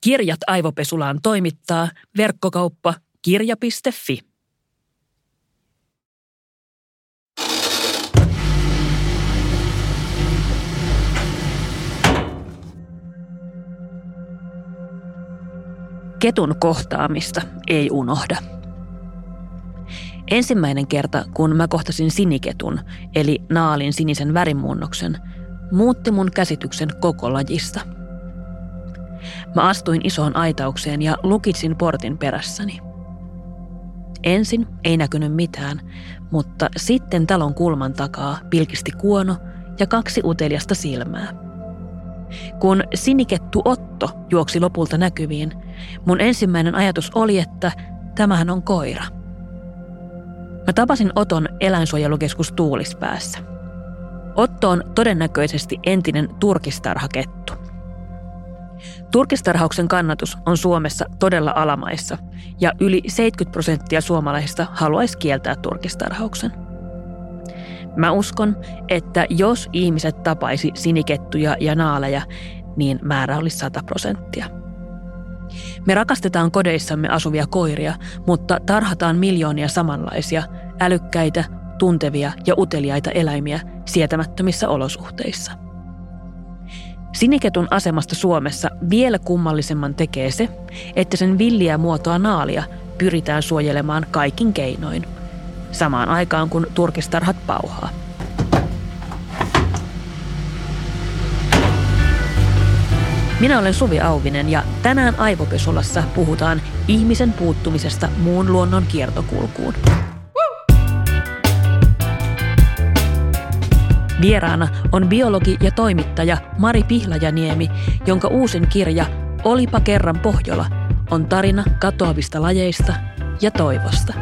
Kirjat aivopesulaan toimittaa verkkokauppa kirja.fi. Ketun kohtaamista ei unohda. Ensimmäinen kerta, kun mä kohtasin siniketun, eli naalin sinisen värimuunnoksen, muutti mun käsityksen koko lajista. Mä astuin isoon aitaukseen ja lukitsin portin perässäni. Ensin ei näkynyt mitään, mutta sitten talon kulman takaa pilkisti kuono ja kaksi uteliasta silmää. Kun sinikettu Otto juoksi lopulta näkyviin, mun ensimmäinen ajatus oli, että tämähän on koira – Mä tapasin Oton eläinsuojelukeskus Tuulispäässä. Otto on todennäköisesti entinen turkistarhakettu. Turkistarhauksen kannatus on Suomessa todella alamaissa ja yli 70 prosenttia suomalaisista haluaisi kieltää turkistarhauksen. Mä uskon, että jos ihmiset tapaisi sinikettuja ja naaleja, niin määrä olisi 100 prosenttia. Me rakastetaan kodeissamme asuvia koiria, mutta tarhataan miljoonia samanlaisia, älykkäitä, tuntevia ja uteliaita eläimiä sietämättömissä olosuhteissa. Siniketun asemasta Suomessa vielä kummallisemman tekee se, että sen villiä muotoa naalia pyritään suojelemaan kaikin keinoin, samaan aikaan kun turkistarhat pauhaa. Minä olen Suvi Auvinen ja tänään Aivopesolassa puhutaan ihmisen puuttumisesta muun luonnon kiertokulkuun. Vieraana on biologi ja toimittaja Mari Pihlajaniemi, jonka uusin kirja Olipa kerran Pohjola on tarina katoavista lajeista ja toivosta.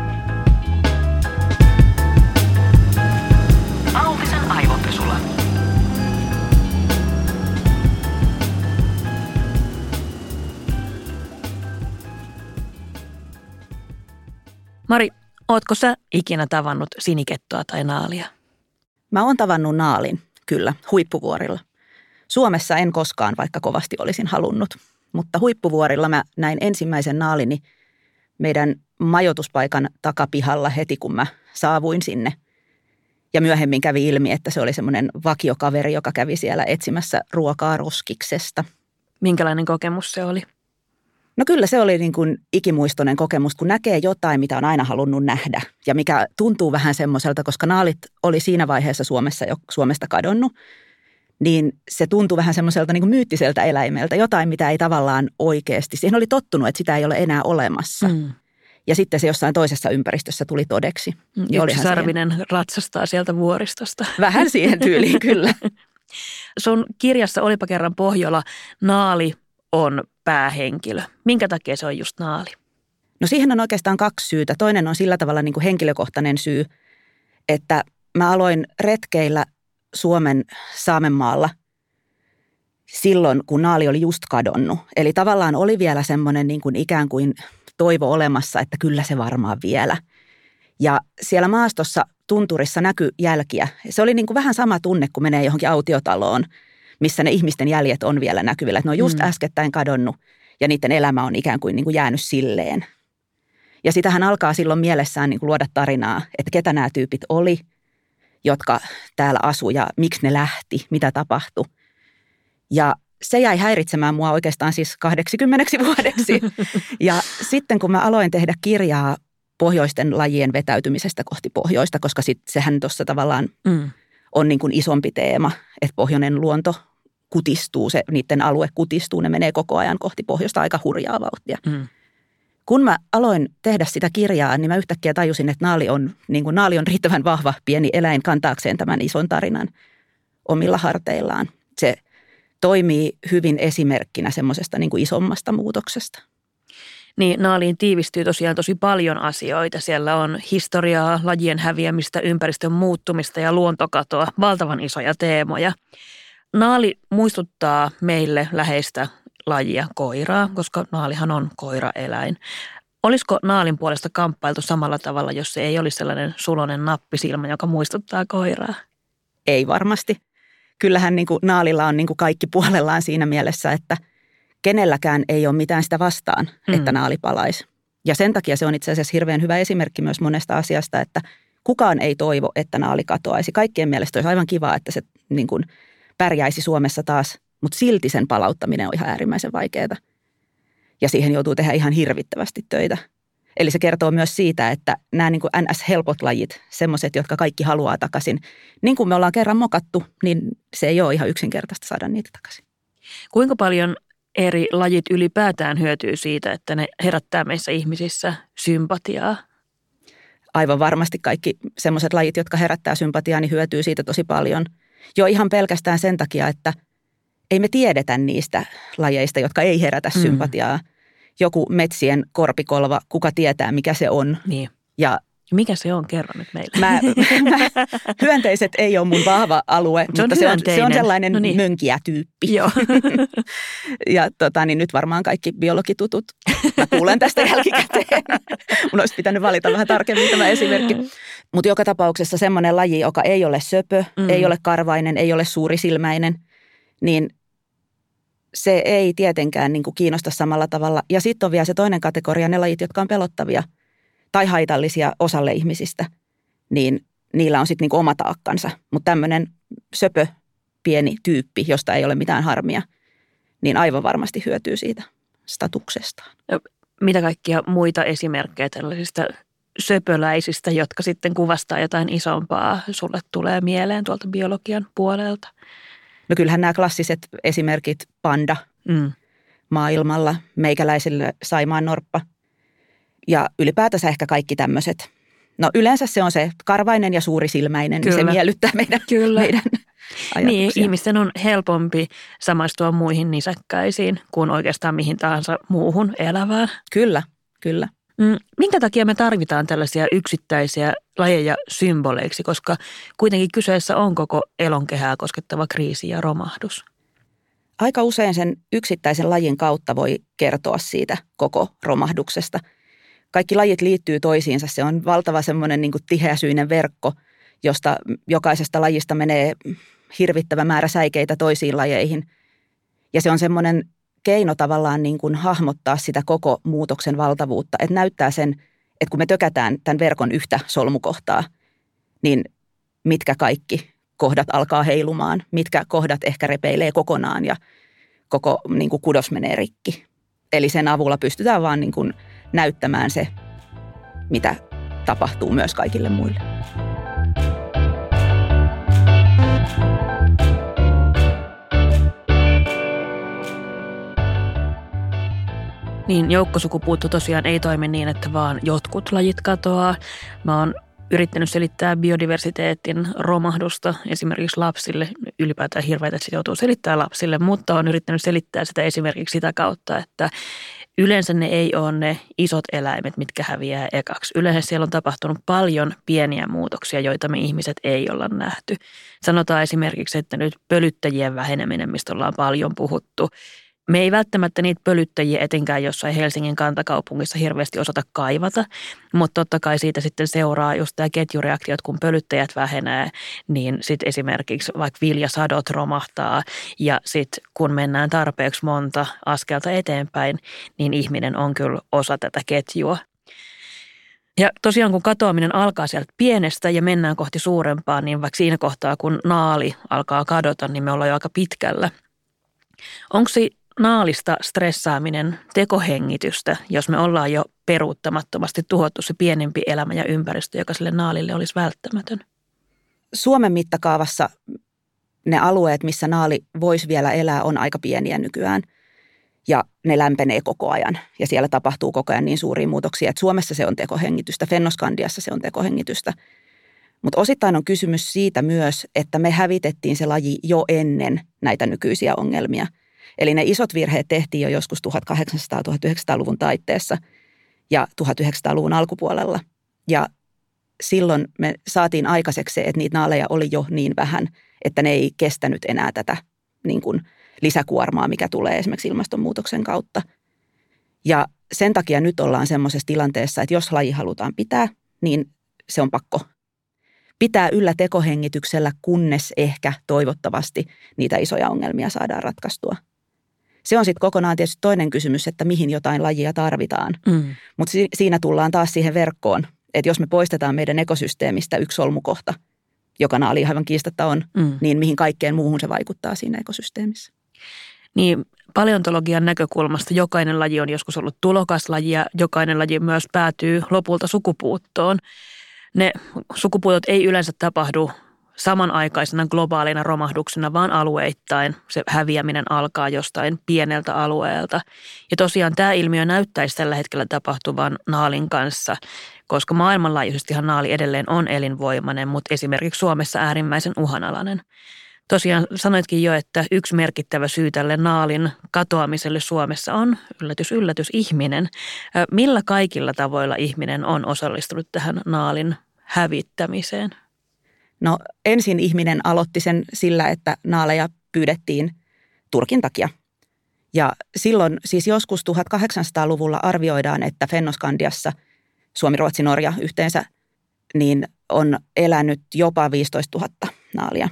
Auvisen aivopesula. Mari, ootko sä ikinä tavannut sinikettoa tai naalia? Mä oon tavannut naalin, kyllä, huippuvuorilla. Suomessa en koskaan, vaikka kovasti olisin halunnut. Mutta huippuvuorilla mä näin ensimmäisen naalini meidän majoituspaikan takapihalla heti, kun mä saavuin sinne. Ja myöhemmin kävi ilmi, että se oli semmoinen vakiokaveri, joka kävi siellä etsimässä ruokaa roskiksesta. Minkälainen kokemus se oli? No kyllä se oli niin kuin ikimuistoinen kokemus, kun näkee jotain, mitä on aina halunnut nähdä ja mikä tuntuu vähän semmoiselta, koska naalit oli siinä vaiheessa Suomessa jo Suomesta kadonnut, niin se tuntui vähän semmoiselta niin kuin myyttiseltä eläimeltä, jotain, mitä ei tavallaan oikeasti, siihen oli tottunut, että sitä ei ole enää olemassa. Mm. Ja sitten se jossain toisessa ympäristössä tuli todeksi. Mm, yksi sarvinen siihen. ratsastaa sieltä vuoristosta. Vähän siihen tyyliin, kyllä. Sun kirjassa Olipa kerran Pohjola, naali on päähenkilö? Minkä takia se on just naali? No siihen on oikeastaan kaksi syytä. Toinen on sillä tavalla niin kuin henkilökohtainen syy, että mä aloin retkeillä Suomen Saamenmaalla silloin, kun naali oli just kadonnut. Eli tavallaan oli vielä semmoinen niin kuin ikään kuin toivo olemassa, että kyllä se varmaan vielä. Ja siellä maastossa tunturissa näkyi jälkiä. Se oli niin kuin vähän sama tunne, kun menee johonkin autiotaloon – missä ne ihmisten jäljet on vielä näkyvillä. Että ne on just mm. äskettäin kadonnut ja niiden elämä on ikään kuin, niin kuin jäänyt silleen. Ja sitähän alkaa silloin mielessään niin kuin luoda tarinaa, että ketä nämä tyypit oli, jotka täällä asuu ja miksi ne lähti, mitä tapahtui. Ja se jäi häiritsemään mua oikeastaan siis 80 vuodeksi. Ja sitten kun mä aloin tehdä kirjaa pohjoisten lajien vetäytymisestä kohti pohjoista, koska sit sehän tuossa tavallaan mm on niin kuin isompi teema, että pohjoinen luonto kutistuu, se, niiden alue kutistuu, ne menee koko ajan kohti pohjoista aika hurjaa vauhtia. Mm. Kun mä aloin tehdä sitä kirjaa, niin mä yhtäkkiä tajusin, että naali on, niin kuin naali on riittävän vahva pieni eläin kantaakseen tämän ison tarinan omilla harteillaan. Se toimii hyvin esimerkkinä semmoisesta niin kuin isommasta muutoksesta niin naaliin tiivistyy tosiaan tosi paljon asioita. Siellä on historiaa, lajien häviämistä, ympäristön muuttumista ja luontokatoa, valtavan isoja teemoja. Naali muistuttaa meille läheistä lajia koiraa, koska naalihan on koiraeläin. Olisiko naalin puolesta kamppailtu samalla tavalla, jos se ei olisi sellainen sulonen nappisilmä, joka muistuttaa koiraa? Ei varmasti. Kyllähän niin kuin naalilla on niin kuin kaikki puolellaan siinä mielessä, että – kenelläkään ei ole mitään sitä vastaan, mm. että naali palaisi. Ja sen takia se on itse asiassa hirveän hyvä esimerkki myös monesta asiasta, että kukaan ei toivo, että naali katoaisi. Kaikkien mielestä olisi aivan kiva, että se niin kuin pärjäisi Suomessa taas, mutta silti sen palauttaminen on ihan äärimmäisen vaikeaa. Ja siihen joutuu tehdä ihan hirvittävästi töitä. Eli se kertoo myös siitä, että nämä niin kuin NS-helpot lajit, semmoiset, jotka kaikki haluaa takaisin, niin kuin me ollaan kerran mokattu, niin se ei ole ihan yksinkertaista saada niitä takaisin. Kuinka paljon eri lajit ylipäätään hyötyy siitä, että ne herättää meissä ihmisissä sympatiaa? Aivan varmasti kaikki semmoiset lajit, jotka herättää sympatiaa, niin hyötyy siitä tosi paljon. Jo ihan pelkästään sen takia, että ei me tiedetä niistä lajeista, jotka ei herätä mm. sympatiaa. Joku metsien korpikolva, kuka tietää mikä se on. Niin. Ja mikä se on? Kerro nyt meille. Mä, mä, hyönteiset ei ole mun vahva alue, se mutta se on, se on sellainen no niin. mönkiä-tyyppi. Joo. ja tota, niin nyt varmaan kaikki biologitutut, mä kuulen tästä jälkikäteen. mun olisi pitänyt valita vähän tarkemmin tämä esimerkki. Mutta joka tapauksessa semmoinen laji, joka ei ole söpö, mm. ei ole karvainen, ei ole suurisilmäinen, niin se ei tietenkään niin kuin kiinnosta samalla tavalla. Ja sitten on vielä se toinen kategoria, ne lajit, jotka on pelottavia – tai haitallisia osalle ihmisistä, niin niillä on sitten niinku oma taakkansa. Mutta tämmöinen söpö pieni tyyppi, josta ei ole mitään harmia, niin aivan varmasti hyötyy siitä statuksestaan. Mitä kaikkia muita esimerkkejä tällaisista söpöläisistä, jotka sitten kuvastaa jotain isompaa, sulle tulee mieleen tuolta biologian puolelta? No kyllähän nämä klassiset esimerkit, panda mm. maailmalla, meikäläisille saimaan norppa – ja ylipäätänsä ehkä kaikki tämmöiset. No yleensä se on se karvainen ja suurisilmäinen, Kyllä. niin se miellyttää meidän, Kyllä. meidän ajatuksia. Niin, ihmisten on helpompi samaistua muihin nisäkkäisiin kuin oikeastaan mihin tahansa muuhun elävään. Kyllä, kyllä. Mm, minkä takia me tarvitaan tällaisia yksittäisiä lajeja symboleiksi, koska kuitenkin kyseessä on koko elonkehää koskettava kriisi ja romahdus? Aika usein sen yksittäisen lajin kautta voi kertoa siitä koko romahduksesta – kaikki lajit liittyy toisiinsa. Se on valtava semmoinen niin tiheäsyinen verkko, josta jokaisesta lajista menee hirvittävä määrä säikeitä toisiin lajeihin. Ja se on semmoinen keino tavallaan niin kuin hahmottaa sitä koko muutoksen valtavuutta, että näyttää sen, että kun me tökätään tämän verkon yhtä solmukohtaa, niin mitkä kaikki kohdat alkaa heilumaan, mitkä kohdat ehkä repeilee kokonaan ja koko niin kuin kudos menee rikki. Eli sen avulla pystytään vaan niin kuin näyttämään se, mitä tapahtuu myös kaikille muille. Niin, joukkosukupuutto tosiaan ei toimi niin, että vaan jotkut lajit katoaa. Mä oon yrittänyt selittää biodiversiteetin romahdusta esimerkiksi lapsille. Ylipäätään hirveitä, se joutuu selittämään lapsille, mutta on yrittänyt selittää sitä esimerkiksi sitä kautta, että Yleensä ne ei ole ne isot eläimet, mitkä häviää ekaksi. Yleensä siellä on tapahtunut paljon pieniä muutoksia, joita me ihmiset ei olla nähty. Sanotaan esimerkiksi, että nyt pölyttäjien väheneminen, mistä ollaan paljon puhuttu, me ei välttämättä niitä pölyttäjiä etenkään jossain Helsingin kantakaupungissa hirveästi osata kaivata, mutta totta kai siitä sitten seuraa just tämä ketjureaktio, että kun pölyttäjät vähenee, niin sitten esimerkiksi vaikka viljasadot romahtaa ja sitten kun mennään tarpeeksi monta askelta eteenpäin, niin ihminen on kyllä osa tätä ketjua. Ja tosiaan kun katoaminen alkaa sieltä pienestä ja mennään kohti suurempaa, niin vaikka siinä kohtaa kun naali alkaa kadota, niin me ollaan jo aika pitkällä. Onko naalista stressaaminen tekohengitystä, jos me ollaan jo peruuttamattomasti tuhottu se pienempi elämä ja ympäristö, joka sille naalille olisi välttämätön? Suomen mittakaavassa ne alueet, missä naali voisi vielä elää, on aika pieniä nykyään. Ja ne lämpenee koko ajan ja siellä tapahtuu koko ajan niin suuria muutoksia, että Suomessa se on tekohengitystä, Fennoskandiassa se on tekohengitystä. Mutta osittain on kysymys siitä myös, että me hävitettiin se laji jo ennen näitä nykyisiä ongelmia – Eli ne isot virheet tehtiin jo joskus 1800-1900-luvun taitteessa ja 1900-luvun alkupuolella. Ja silloin me saatiin aikaiseksi se, että niitä naaleja oli jo niin vähän, että ne ei kestänyt enää tätä niin kuin lisäkuormaa, mikä tulee esimerkiksi ilmastonmuutoksen kautta. Ja sen takia nyt ollaan semmoisessa tilanteessa, että jos laji halutaan pitää, niin se on pakko pitää yllä tekohengityksellä, kunnes ehkä toivottavasti niitä isoja ongelmia saadaan ratkaistua. Se on sitten kokonaan tietysti toinen kysymys, että mihin jotain lajia tarvitaan. Mm. Mutta si- siinä tullaan taas siihen verkkoon, että jos me poistetaan meidän ekosysteemistä yksi solmukohta, joka naali aivan kiistatta on, mm. niin mihin kaikkeen muuhun se vaikuttaa siinä ekosysteemissä. Niin paleontologian näkökulmasta jokainen laji on joskus ollut tulokaslaji ja jokainen laji myös päätyy lopulta sukupuuttoon. Ne sukupuutot ei yleensä tapahdu samanaikaisena globaalina romahduksena, vaan alueittain. Se häviäminen alkaa jostain pieneltä alueelta. Ja tosiaan tämä ilmiö näyttäisi tällä hetkellä tapahtuvan naalin kanssa, koska maailmanlaajuisestihan naali edelleen on elinvoimainen, mutta esimerkiksi Suomessa äärimmäisen uhanalainen. Tosiaan sanoitkin jo, että yksi merkittävä syy tälle naalin katoamiselle Suomessa on, yllätys, yllätys, ihminen. Millä kaikilla tavoilla ihminen on osallistunut tähän naalin hävittämiseen? No ensin ihminen aloitti sen sillä, että naaleja pyydettiin Turkin takia. Ja silloin siis joskus 1800-luvulla arvioidaan, että Fennoskandiassa, Suomi, Ruotsi, Norja yhteensä, niin on elänyt jopa 15 000 naalia.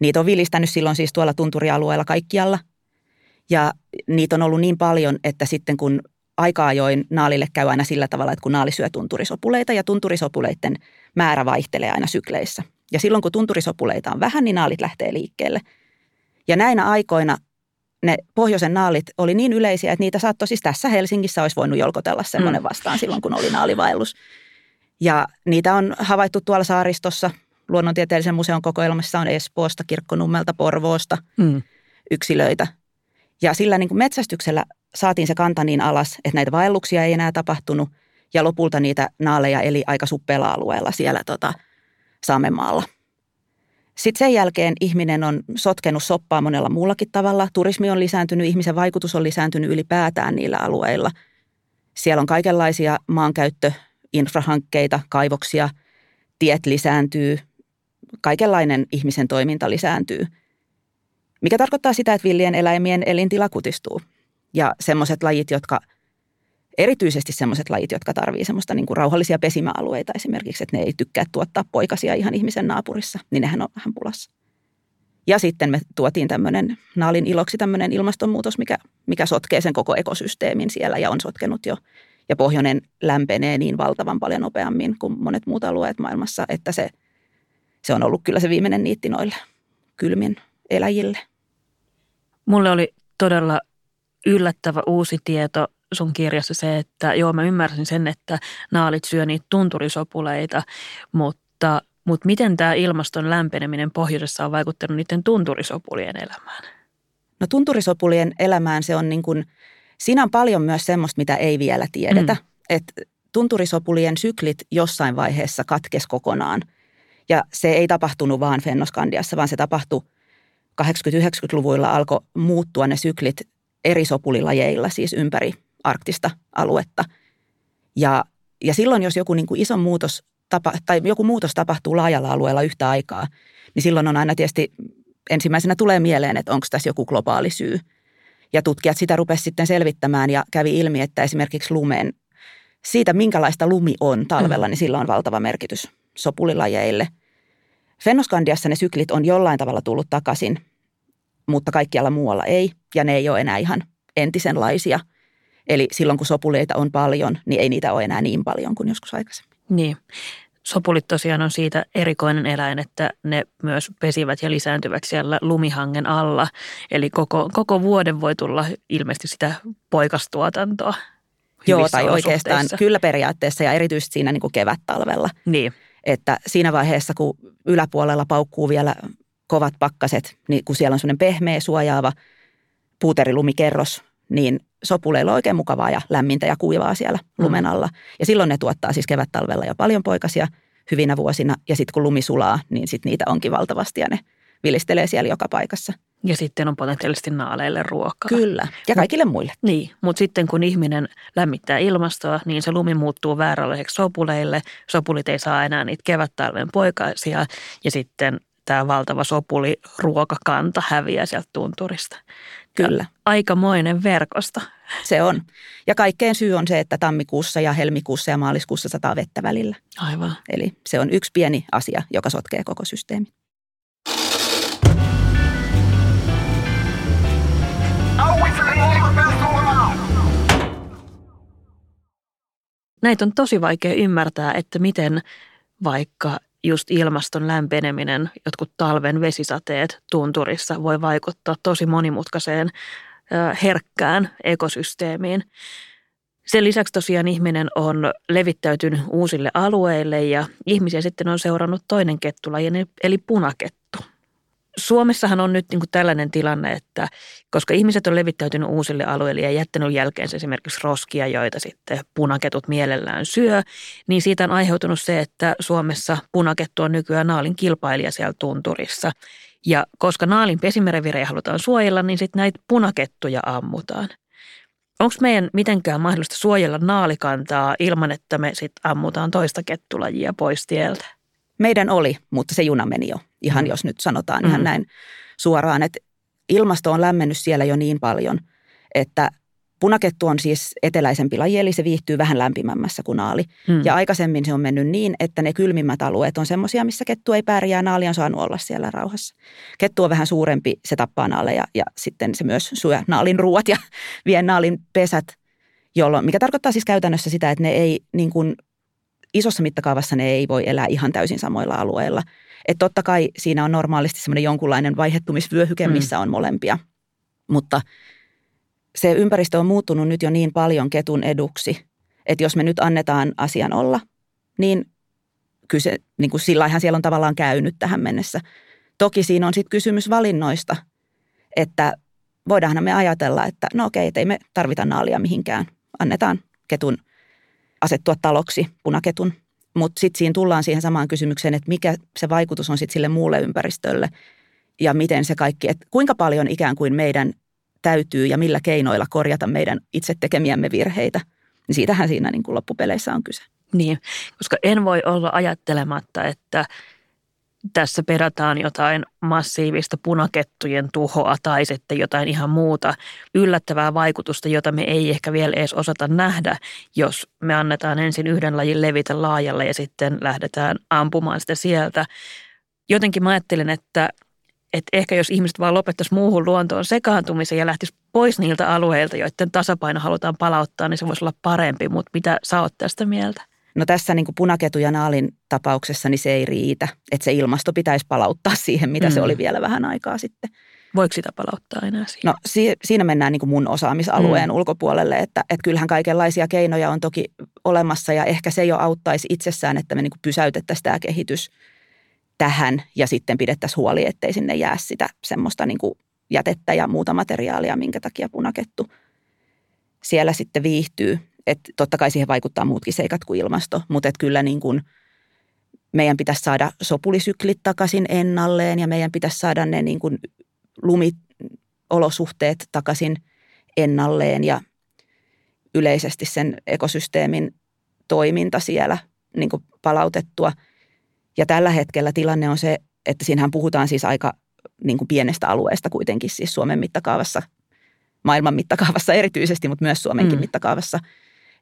Niitä on vilistänyt silloin siis tuolla tunturialueella kaikkialla. Ja niitä on ollut niin paljon, että sitten kun aika ajoin naalille käy aina sillä tavalla, että kun naali syö tunturisopuleita ja tunturisopuleiden määrä vaihtelee aina sykleissä. Ja silloin kun tunturisopuleita on vähän, niin naalit lähtee liikkeelle. Ja näinä aikoina ne pohjoisen naalit oli niin yleisiä, että niitä saattoi siis tässä Helsingissä olisi voinut jolkotella semmoinen mm. vastaan silloin, kun oli naalivaellus. Ja niitä on havaittu tuolla saaristossa. Luonnontieteellisen museon kokoelmassa on Espoosta, Kirkkonummelta, Porvoosta mm. yksilöitä. Ja sillä niin kuin metsästyksellä saatiin se kanta niin alas, että näitä vaelluksia ei enää tapahtunut. Ja lopulta niitä naaleja eli aika suppealla alueella siellä tota, Saamenmaalla. Sitten sen jälkeen ihminen on sotkenut soppaa monella muullakin tavalla. Turismi on lisääntynyt, ihmisen vaikutus on lisääntynyt ylipäätään niillä alueilla. Siellä on kaikenlaisia maankäyttö, infrahankkeita, kaivoksia, tiet lisääntyy, kaikenlainen ihmisen toiminta lisääntyy. Mikä tarkoittaa sitä, että villien eläimien elintila kutistuu. Ja semmoiset lajit, jotka – erityisesti sellaiset lajit, jotka tarvii semmoista niin kuin rauhallisia pesimäalueita esimerkiksi, että ne ei tykkää tuottaa poikasia ihan ihmisen naapurissa, niin nehän on vähän pulassa. Ja sitten me tuotiin tämmöinen naalin iloksi tämmöinen ilmastonmuutos, mikä, mikä sotkee sen koko ekosysteemin siellä ja on sotkenut jo. Ja pohjoinen lämpenee niin valtavan paljon nopeammin kuin monet muut alueet maailmassa, että se, se on ollut kyllä se viimeinen niitti noille kylmin eläjille. Mulle oli todella yllättävä uusi tieto sun kirjassa se, että joo mä ymmärsin sen, että naalit syö niitä tunturisopuleita, mutta, mutta miten tämä ilmaston lämpeneminen pohjoisessa on vaikuttanut niiden tunturisopulien elämään? No tunturisopulien elämään se on niin kuin, siinä on paljon myös semmoista, mitä ei vielä tiedetä. Mm. Että tunturisopulien syklit jossain vaiheessa katkes kokonaan. Ja se ei tapahtunut vaan Fennoskandiassa, vaan se tapahtui 80-90-luvuilla alkoi muuttua ne syklit eri sopulilajeilla siis ympäri arktista aluetta. Ja, ja silloin, jos joku niin kuin iso muutos tapa, tai joku muutos tapahtuu laajalla alueella yhtä aikaa, niin silloin on aina tietysti ensimmäisenä tulee mieleen, että onko tässä joku globaali syy. Ja tutkijat sitä rupesivat sitten selvittämään ja kävi ilmi, että esimerkiksi lumen, siitä minkälaista lumi on talvella, mm. niin sillä on valtava merkitys sopulilajeille. Fennoskandiassa ne syklit on jollain tavalla tullut takaisin, mutta kaikkialla muualla ei, ja ne ei ole enää ihan entisenlaisia – Eli silloin kun sopuleita on paljon, niin ei niitä ole enää niin paljon kuin joskus aikaisemmin. Niin. Sopulit tosiaan on siitä erikoinen eläin, että ne myös pesivät ja lisääntyvät siellä lumihangen alla. Eli koko, koko vuoden voi tulla ilmeisesti sitä poikastuotantoa. Joo, tai oikeastaan kyllä periaatteessa ja erityisesti siinä niin kuin kevät-talvella. Niin. Että siinä vaiheessa, kun yläpuolella paukkuu vielä kovat pakkaset, niin kun siellä on semmoinen pehmeä, suojaava puuterilumikerros, niin sopuleilla on oikein mukavaa ja lämmintä ja kuivaa siellä mm. lumen alla. Ja silloin ne tuottaa siis kevät-talvella jo paljon poikasia hyvinä vuosina. Ja sitten kun lumi sulaa, niin sitten niitä onkin valtavasti ja ne vilistelee siellä joka paikassa. Ja sitten on potentiaalisesti naaleille ruokaa. Kyllä, ja kaikille muille. Niin, mutta sitten kun ihminen lämmittää ilmastoa, niin se lumi muuttuu vääränlaiseksi sopuleille. Sopulit ei saa enää niitä kevät-talven poikasia ja sitten tämä valtava sopuli ruokakanta häviää sieltä tunturista. Kyllä. Ja aikamoinen verkosto. Se on. Ja kaikkein syy on se, että tammikuussa ja helmikuussa ja maaliskuussa sataa vettä välillä. Aivan. Eli se on yksi pieni asia, joka sotkee koko systeemi. Näitä on tosi vaikea ymmärtää, että miten vaikka just ilmaston lämpeneminen, jotkut talven vesisateet tunturissa voi vaikuttaa tosi monimutkaiseen herkkään ekosysteemiin. Sen lisäksi tosiaan ihminen on levittäytynyt uusille alueille ja ihmisiä sitten on seurannut toinen kettulaji, eli punakettu. Suomessahan on nyt niin kuin tällainen tilanne, että koska ihmiset on levittäytynyt uusille alueille ja jättänyt jälkeensä esimerkiksi roskia, joita sitten punaketut mielellään syö, niin siitä on aiheutunut se, että Suomessa punakettu on nykyään naalin kilpailija siellä tunturissa. Ja koska naalin pesimerevirejä halutaan suojella, niin sitten näitä punakettuja ammutaan. Onko meidän mitenkään mahdollista suojella naalikantaa ilman, että me sitten ammutaan toista kettulajia pois tieltä? Meidän oli, mutta se juna meni jo. Ihan mm. jos nyt sanotaan mm. ihan näin suoraan, että ilmasto on lämmennyt siellä jo niin paljon, että Punakettu on siis eteläisempi laji, eli se viihtyy vähän lämpimämmässä kuin naali. Hmm. Ja aikaisemmin se on mennyt niin, että ne kylmimmät alueet on semmoisia, missä kettu ei pärjää, naali on saanut olla siellä rauhassa. Kettu on vähän suurempi, se tappaa naaleja ja sitten se myös syö naalin ruuat ja vie naalin pesät, jolloin, mikä tarkoittaa siis käytännössä sitä, että ne ei niin kuin, isossa mittakaavassa ne ei voi elää ihan täysin samoilla alueilla. Että totta kai siinä on normaalisti semmoinen jonkunlainen vaihettumisvyöhyke, missä on molempia. Mutta – se ympäristö on muuttunut nyt jo niin paljon ketun eduksi, että jos me nyt annetaan asian olla, niin kyse, niin kuin sillä siellä on tavallaan käynyt tähän mennessä. Toki siinä on sitten kysymys valinnoista, että voidaanhan me ajatella, että no okei, että ei me tarvita naalia mihinkään. Annetaan ketun asettua taloksi, punaketun. Mutta sitten siinä tullaan siihen samaan kysymykseen, että mikä se vaikutus on sitten sille muulle ympäristölle ja miten se kaikki, että kuinka paljon ikään kuin meidän täytyy ja millä keinoilla korjata meidän itse tekemiämme virheitä. Niin siitähän siinä niin kuin loppupeleissä on kyse. Niin, koska en voi olla ajattelematta, että tässä perataan jotain massiivista punakettujen tuhoa tai sitten jotain ihan muuta yllättävää vaikutusta, jota me ei ehkä vielä edes osata nähdä, jos me annetaan ensin yhden lajin levitä laajalle ja sitten lähdetään ampumaan sitä sieltä. Jotenkin mä ajattelen, että että ehkä jos ihmiset vaan lopettaisi muuhun luontoon sekaantumisen ja lähtisi pois niiltä alueilta, joiden tasapaino halutaan palauttaa, niin se voisi olla parempi. Mutta mitä sä oot tästä mieltä? No tässä niin kuin punaketu ja naalin tapauksessa niin se ei riitä. Että se ilmasto pitäisi palauttaa siihen, mitä mm. se oli vielä vähän aikaa sitten. Voiko sitä palauttaa enää siihen? No si- siinä mennään niin kuin mun osaamisalueen mm. ulkopuolelle, että, että kyllähän kaikenlaisia keinoja on toki olemassa ja ehkä se jo auttaisi itsessään, että me niin kuin pysäytettäisiin tämä kehitys – tähän ja sitten pidettäisiin huoli, ettei sinne jää sitä semmoista niin kuin jätettä ja muuta materiaalia, minkä takia punakettu siellä sitten viihtyy. Et totta kai siihen vaikuttaa muutkin seikat kuin ilmasto, mutta et kyllä niin kuin meidän pitäisi saada sopulisyklit takaisin ennalleen ja meidän pitäisi saada ne niin kuin lumiolosuhteet takaisin ennalleen ja yleisesti sen ekosysteemin toiminta siellä niin kuin palautettua – ja tällä hetkellä tilanne on se, että siinähän puhutaan siis aika niin kuin pienestä alueesta kuitenkin siis Suomen mittakaavassa, maailman mittakaavassa erityisesti, mutta myös Suomenkin mm. mittakaavassa.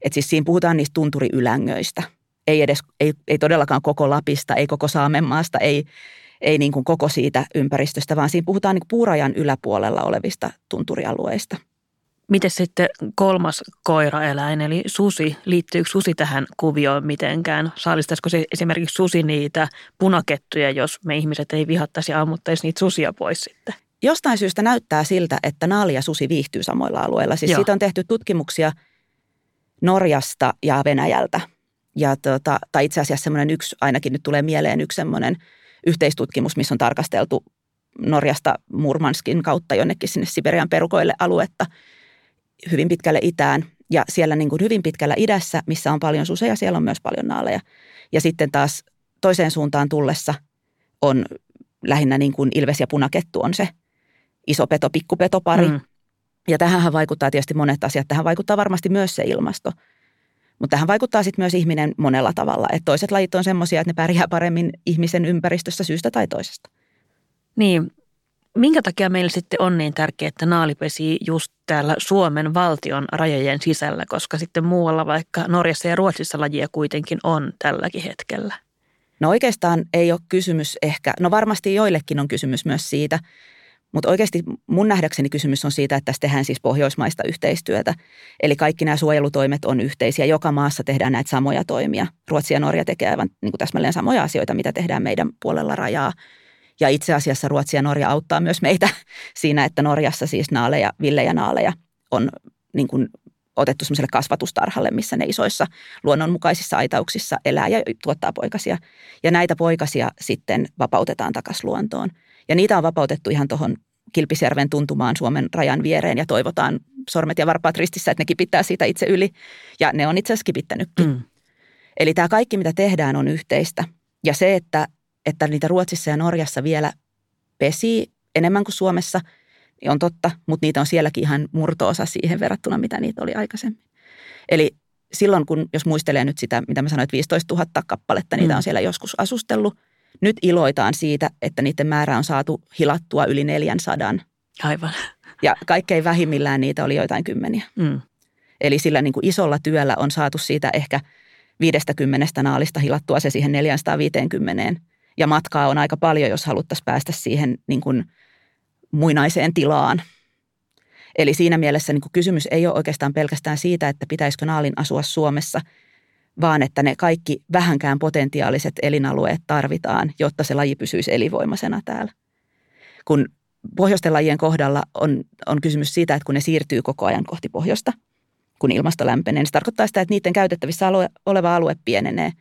Että siis siinä puhutaan niistä tunturiylängöistä. Ei edes, ei, ei todellakaan koko Lapista, ei koko Saamenmaasta, ei, ei niin kuin koko siitä ympäristöstä, vaan siinä puhutaan niin puurajan yläpuolella olevista tunturialueista – Miten sitten kolmas koiraeläin, eli susi, liittyykö susi tähän kuvioon mitenkään? Saalistaisiko se esimerkiksi susi niitä punakettuja, jos me ihmiset ei vihattaisi ja ammuttaisi niitä susia pois sitten? Jostain syystä näyttää siltä, että naali ja susi viihtyy samoilla alueilla. Siis Joo. siitä on tehty tutkimuksia Norjasta ja Venäjältä. Ja tota, tai itse asiassa semmoinen yksi, ainakin nyt tulee mieleen yksi semmoinen yhteistutkimus, missä on tarkasteltu Norjasta Murmanskin kautta jonnekin sinne Siberian perukoille aluetta – hyvin pitkälle itään ja siellä niin kuin hyvin pitkällä idässä, missä on paljon suseja, siellä on myös paljon naaleja. Ja sitten taas toiseen suuntaan tullessa on lähinnä niin kuin ilves ja punakettu on se iso peto, pikkupeto pari. Mm. Ja tähän vaikuttaa tietysti monet asiat. Tähän vaikuttaa varmasti myös se ilmasto. Mutta tähän vaikuttaa sitten myös ihminen monella tavalla. Että toiset lajit on semmoisia, että ne pärjää paremmin ihmisen ympäristössä syystä tai toisesta. Niin, Minkä takia meillä sitten on niin tärkeää, että naali pesii just täällä Suomen valtion rajojen sisällä, koska sitten muualla vaikka Norjassa ja Ruotsissa lajia kuitenkin on tälläkin hetkellä? No oikeastaan ei ole kysymys ehkä, no varmasti joillekin on kysymys myös siitä, Mutta oikeasti mun nähdäkseni kysymys on siitä, että tässä tehdään siis pohjoismaista yhteistyötä. Eli kaikki nämä suojelutoimet on yhteisiä. Joka maassa tehdään näitä samoja toimia. Ruotsi ja Norja tekevät aivan niin kuin täsmälleen samoja asioita, mitä tehdään meidän puolella rajaa. Ja itse asiassa Ruotsi ja Norja auttaa myös meitä siinä, että Norjassa siis naaleja, villejä naaleja on niin kuin otettu semmoiselle kasvatustarhalle, missä ne isoissa luonnonmukaisissa aitauksissa elää ja tuottaa poikasia. Ja näitä poikasia sitten vapautetaan takaisin luontoon. Ja niitä on vapautettu ihan tuohon Kilpisjärven tuntumaan Suomen rajan viereen ja toivotaan sormet ja varpaat ristissä, että ne kipittää siitä itse yli. Ja ne on itse asiassa kipittänytkin. Mm. Eli tämä kaikki, mitä tehdään, on yhteistä. Ja se, että, että niitä Ruotsissa ja Norjassa vielä pesii enemmän kuin Suomessa, niin on totta, mutta niitä on sielläkin ihan murtoosa siihen verrattuna, mitä niitä oli aikaisemmin. Eli silloin, kun jos muistelee nyt sitä, mitä mä sanoin, että 15 000 kappaletta, niitä mm. on siellä joskus asustellut – nyt iloitaan siitä, että niiden määrä on saatu hilattua yli 400. Aivan. Ja kaikkein vähimmillään niitä oli joitain kymmeniä. Mm. Eli sillä niin kuin isolla työllä on saatu siitä ehkä 50 naalista hilattua se siihen 450. Ja matkaa on aika paljon, jos haluttaisiin päästä siihen niin kuin muinaiseen tilaan. Eli siinä mielessä niin kuin kysymys ei ole oikeastaan pelkästään siitä, että pitäisikö naalin asua Suomessa – vaan että ne kaikki vähänkään potentiaaliset elinalueet tarvitaan, jotta se laji pysyisi elinvoimaisena täällä. Kun pohjoisten lajien kohdalla on, on kysymys siitä, että kun ne siirtyy koko ajan kohti pohjoista, kun ilmasto lämpenee, niin se tarkoittaa sitä, että niiden käytettävissä alue, oleva alue pienenee.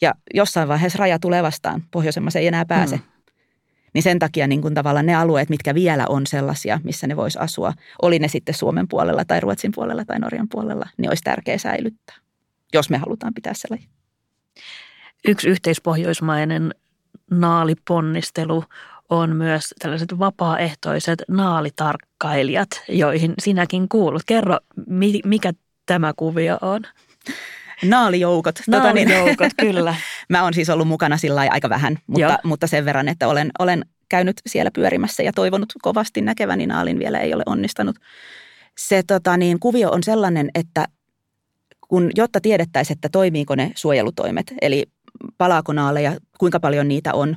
Ja jossain vaiheessa raja tulee vastaan, pohjoisemmassa ei enää pääse. Mm. Niin sen takia niin kun tavallaan ne alueet, mitkä vielä on sellaisia, missä ne vois asua, oli ne sitten Suomen puolella tai Ruotsin puolella tai Norjan puolella, niin olisi tärkeää säilyttää jos me halutaan pitää se laji. Yksi yhteispohjoismainen naaliponnistelu on myös tällaiset vapaaehtoiset naalitarkkailijat, joihin sinäkin kuulut. Kerro, mikä tämä kuvio on? Naalijoukot. Naalijoukot, tota niin, kyllä. Mä oon siis ollut mukana sillä aika vähän, mutta, mutta sen verran, että olen, olen käynyt siellä pyörimässä ja toivonut kovasti näkeväni naalin vielä ei ole onnistanut. Se tota niin, kuvio on sellainen, että kun, jotta tiedettäisiin, että toimiiko ne suojelutoimet, eli palaako naaleja, kuinka paljon niitä on,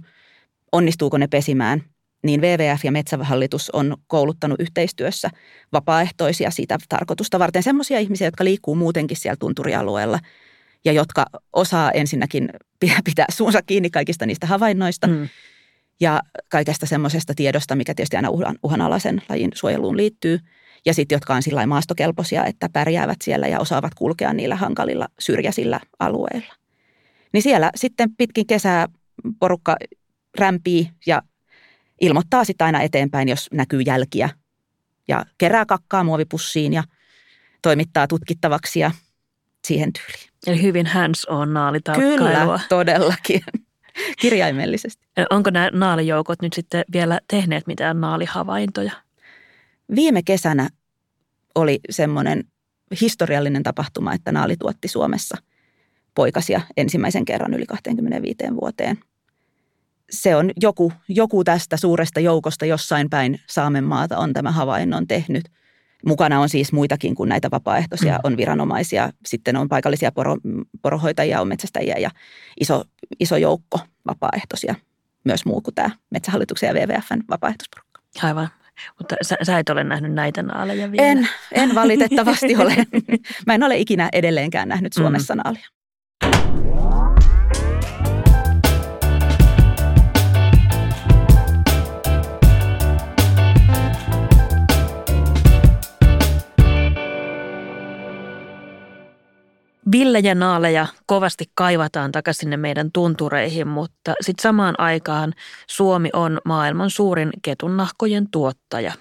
onnistuuko ne pesimään, niin WWF ja Metsähallitus on kouluttanut yhteistyössä vapaaehtoisia siitä tarkoitusta varten semmoisia ihmisiä, jotka liikkuu muutenkin siellä tunturialueella ja jotka osaa ensinnäkin pitää suunsa kiinni kaikista niistä havainnoista mm. ja kaikesta semmoisesta tiedosta, mikä tietysti aina uhan, uhanalaisen lajin suojeluun liittyy – ja sitten jotka on sillä maastokelpoisia, että pärjäävät siellä ja osaavat kulkea niillä hankalilla syrjäisillä alueilla. Niin siellä sitten pitkin kesää porukka rämpii ja ilmoittaa sitten aina eteenpäin, jos näkyy jälkiä ja kerää kakkaa muovipussiin ja toimittaa tutkittavaksi ja siihen tyyliin. Eli hyvin hands on naalitarkkailua. Kyllä, todellakin. Kirjaimellisesti. Onko nämä naalijoukot nyt sitten vielä tehneet mitään naalihavaintoja? Viime kesänä oli semmoinen historiallinen tapahtuma, että Naali tuotti Suomessa poikasia ensimmäisen kerran yli 25 vuoteen. Se on joku, joku tästä suuresta joukosta jossain päin Saamenmaata on tämä havainnon tehnyt. Mukana on siis muitakin kuin näitä vapaaehtoisia, mm. on viranomaisia, sitten on paikallisia poro, porohoitajia, on metsästäjiä ja iso, iso joukko vapaaehtoisia, myös muu kuin tämä Metsähallituksen ja WWFn vapaaehtoisporukka. Aivan. Mutta sä, sä et ole nähnyt näitä naaleja vielä. En, en valitettavasti ole. Mä en ole ikinä edelleenkään nähnyt Suomessa mm. naalia. Villejä naaleja kovasti kaivataan takaisin sinne meidän tuntureihin, mutta sitten samaan aikaan Suomi on maailman suurin ketunnahkojen tuottaja.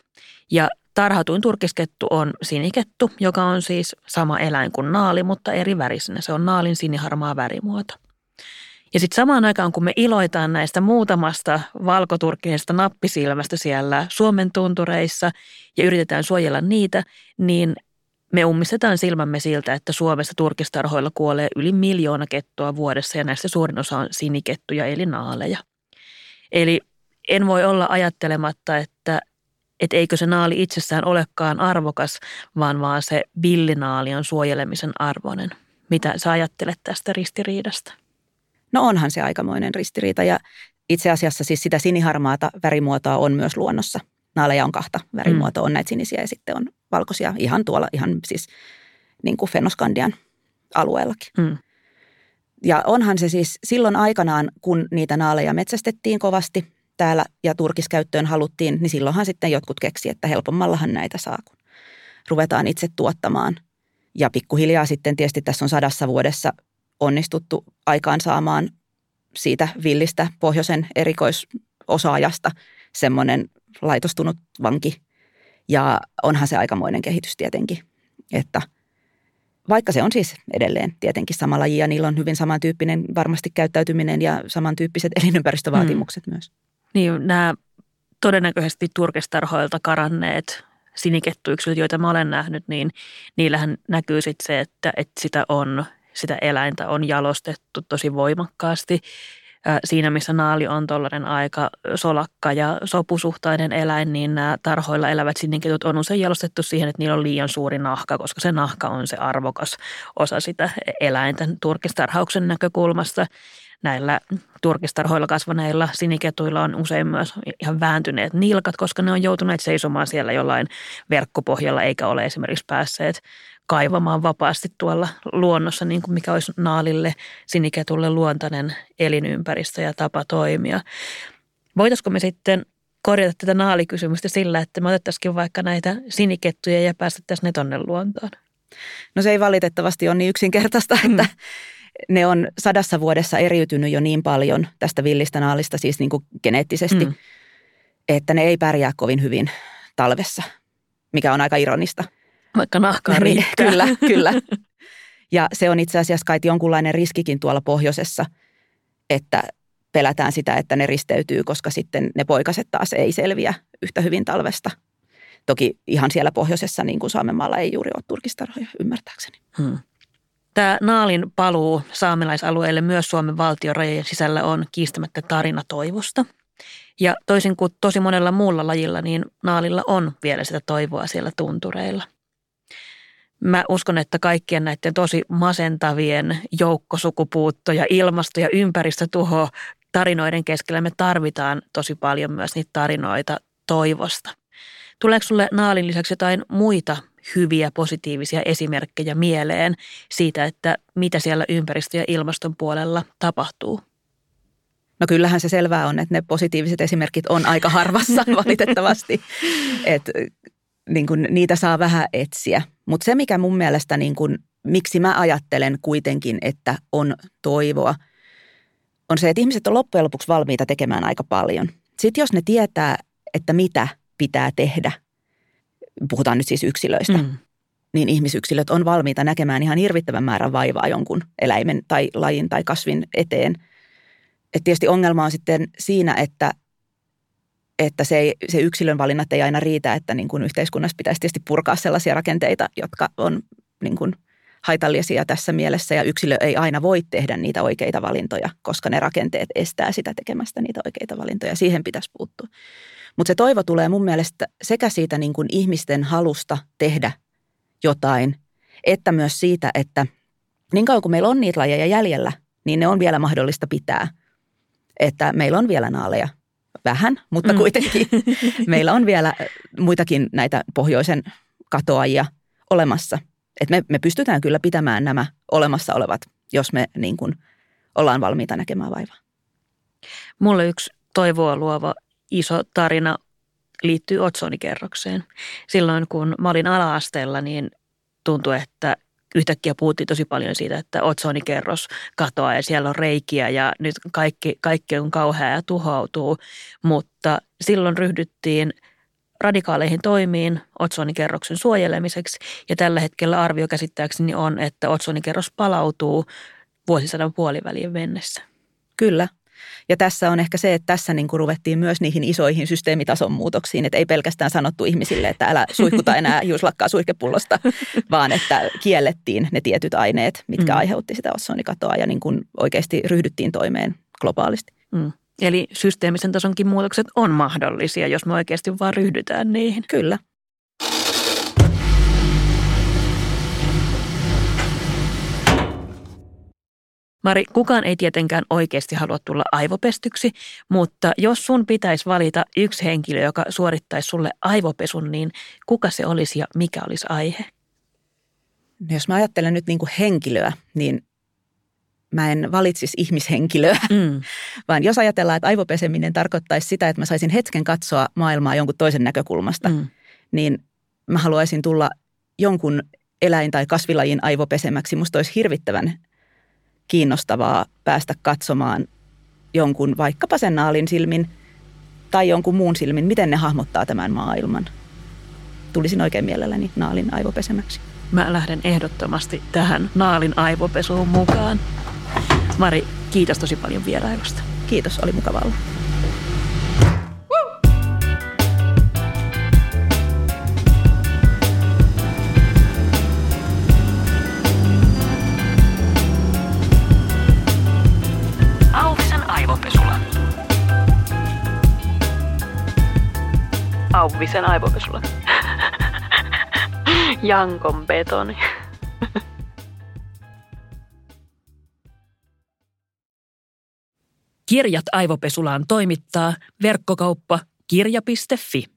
Ja tarhatuin turkiskettu on sinikettu, joka on siis sama eläin kuin naali, mutta eri värisenä. Se on naalin siniharmaa värimuoto. Ja sitten samaan aikaan, kun me iloitaan näistä muutamasta valkoturkkineesta nappisilmästä siellä Suomen tuntureissa ja yritetään suojella niitä, niin me ummistetaan silmämme siltä, että Suomessa turkistarhoilla kuolee yli miljoona kettua vuodessa ja näistä suurin osa on sinikettuja eli naaleja. Eli en voi olla ajattelematta, että, että eikö se naali itsessään olekaan arvokas, vaan vaan se villinaali on suojelemisen arvoinen. Mitä sä ajattelet tästä ristiriidasta? No onhan se aikamoinen ristiriita ja itse asiassa siis sitä siniharmaata värimuotoa on myös luonnossa naaleja on kahta värimuotoa. On näitä sinisiä ja sitten on valkoisia ihan tuolla ihan siis niin kuin Fenoskandian alueellakin. Mm. Ja onhan se siis silloin aikanaan, kun niitä naaleja metsästettiin kovasti täällä ja turkiskäyttöön haluttiin, niin silloinhan sitten jotkut keksi, että helpommallahan näitä saa, kun ruvetaan itse tuottamaan. Ja pikkuhiljaa sitten tietysti tässä on sadassa vuodessa onnistuttu aikaan saamaan siitä villistä pohjoisen erikoisosaajasta semmoinen laitostunut vanki. Ja onhan se aikamoinen kehitys tietenkin, että vaikka se on siis edelleen tietenkin sama laji ja niillä on hyvin samantyyppinen varmasti käyttäytyminen ja samantyyppiset elinympäristövaatimukset mm. myös. Niin, nämä todennäköisesti turkistarhoilta karanneet sinikettuyksilöt, joita mä olen nähnyt, niin niillähän näkyy sitten se, että, että sitä on, sitä eläintä on jalostettu tosi voimakkaasti. Siinä, missä naali on tuollainen aika solakka ja sopusuhtainen eläin, niin nämä tarhoilla elävät siniketut on usein jalostettu siihen, että niillä on liian suuri nahka, koska se nahka on se arvokas osa sitä eläinten turkistarhauksen näkökulmasta. Näillä turkistarhoilla kasvaneilla siniketuilla on usein myös ihan vääntyneet nilkat, koska ne on joutuneet seisomaan siellä jollain verkkopohjalla eikä ole esimerkiksi päässeet kaivamaan vapaasti tuolla luonnossa, niin kuin mikä olisi naalille siniketulle luontainen elinympäristö ja tapa toimia. Voitaisiko me sitten korjata tätä naalikysymystä sillä, että me otettaisiin vaikka näitä sinikettuja ja päästettäisiin ne tonne luontoon? No se ei valitettavasti ole niin yksinkertaista, että mm ne on sadassa vuodessa eriytynyt jo niin paljon tästä villistä naalista, siis niin kuin geneettisesti, mm. että ne ei pärjää kovin hyvin talvessa, mikä on aika ironista. Vaikka nahkaa niin, Kyllä, kyllä. Ja se on itse asiassa kai jonkunlainen riskikin tuolla pohjoisessa, että pelätään sitä, että ne risteytyy, koska sitten ne poikaset taas ei selviä yhtä hyvin talvesta. Toki ihan siellä pohjoisessa, niin kuin Saamenmaalla, ei juuri ole turkistarhoja, ymmärtääkseni. Hmm. Tämä Naalin paluu saamelaisalueelle myös Suomen valtion rajojen sisällä on kiistämättä tarina toivosta. Ja toisin kuin tosi monella muulla lajilla, niin Naalilla on vielä sitä toivoa siellä tuntureilla. Mä uskon, että kaikkien näiden tosi masentavien joukkosukupuutto ja ilmasto- ja ympäristötuho tarinoiden keskellä me tarvitaan tosi paljon myös niitä tarinoita toivosta. Tuleeko sulle Naalin lisäksi jotain muita hyviä positiivisia esimerkkejä mieleen siitä, että mitä siellä ympäristö- ja ilmaston puolella tapahtuu? No kyllähän se selvää on, että ne positiiviset esimerkit on aika harvassa valitettavasti. että niin kuin, niitä saa vähän etsiä. Mutta se, mikä mun mielestä, niin kuin, miksi mä ajattelen kuitenkin, että on toivoa, on se, että ihmiset on loppujen lopuksi valmiita tekemään aika paljon. Sitten jos ne tietää, että mitä pitää tehdä – puhutaan nyt siis yksilöistä, mm. niin ihmisyksilöt on valmiita näkemään ihan hirvittävän määrän vaivaa jonkun eläimen tai lajin tai kasvin eteen. Et tietysti ongelma on sitten siinä, että, että se, se yksilön valinnat ei aina riitä, että niin kuin yhteiskunnassa pitäisi tietysti purkaa sellaisia rakenteita, jotka on niin kuin haitallisia tässä mielessä ja yksilö ei aina voi tehdä niitä oikeita valintoja, koska ne rakenteet estää sitä tekemästä niitä oikeita valintoja. Siihen pitäisi puuttua. Mutta se toivo tulee mun mielestä sekä siitä niin kuin ihmisten halusta tehdä jotain, että myös siitä, että niin kauan kuin meillä on niitä lajeja jäljellä, niin ne on vielä mahdollista pitää. Että meillä on vielä naaleja vähän, mutta mm. kuitenkin meillä on vielä muitakin näitä pohjoisen katoajia olemassa. Että me, me pystytään kyllä pitämään nämä olemassa olevat, jos me niin kuin ollaan valmiita näkemään vaivaa. Mulle yksi toivoa luova iso tarina liittyy otsonikerrokseen. Silloin kun mä olin ala-asteella, niin tuntui, että yhtäkkiä puhuttiin tosi paljon siitä, että otsonikerros katoaa ja siellä on reikiä ja nyt kaikki, kaikki on kauhea ja tuhoutuu. Mutta silloin ryhdyttiin radikaaleihin toimiin otsonikerroksen suojelemiseksi ja tällä hetkellä arvio käsittääkseni on, että otsonikerros palautuu vuosisadan puoliväliin mennessä. Kyllä, ja tässä on ehkä se, että tässä niin kuin ruvettiin myös niihin isoihin systeemitason muutoksiin, että ei pelkästään sanottu ihmisille, että älä suihkuta enää juuslakkaa suihkepullosta, vaan että kiellettiin ne tietyt aineet, mitkä mm. aiheutti sitä ossonikatoa ja niin kuin oikeasti ryhdyttiin toimeen globaalisti. Mm. Eli systeemisen tasonkin muutokset on mahdollisia, jos me oikeasti vaan ryhdytään niihin. Kyllä. Mari, kukaan ei tietenkään oikeasti halua tulla aivopestyksi, mutta jos sun pitäisi valita yksi henkilö, joka suorittaisi sulle aivopesun, niin kuka se olisi ja mikä olisi aihe? No jos mä ajattelen nyt niin kuin henkilöä, niin mä en valitsisi ihmishenkilöä, mm. vaan jos ajatellaan, että aivopeseminen tarkoittaisi sitä, että mä saisin hetken katsoa maailmaa jonkun toisen näkökulmasta, mm. niin mä haluaisin tulla jonkun eläin- tai kasvilajin aivopesemäksi. Musta olisi hirvittävän kiinnostavaa päästä katsomaan jonkun vaikkapa sen naalin silmin tai jonkun muun silmin, miten ne hahmottaa tämän maailman. Tulisin oikein mielelläni naalin aivopesemäksi. Mä lähden ehdottomasti tähän naalin aivopesuun mukaan. Mari, kiitos tosi paljon vierailusta. Kiitos, oli mukavaa Auvisen aivopesulla. Jankon betoni. Kirjat aivopesulaan toimittaa verkkokauppa kirja.fi.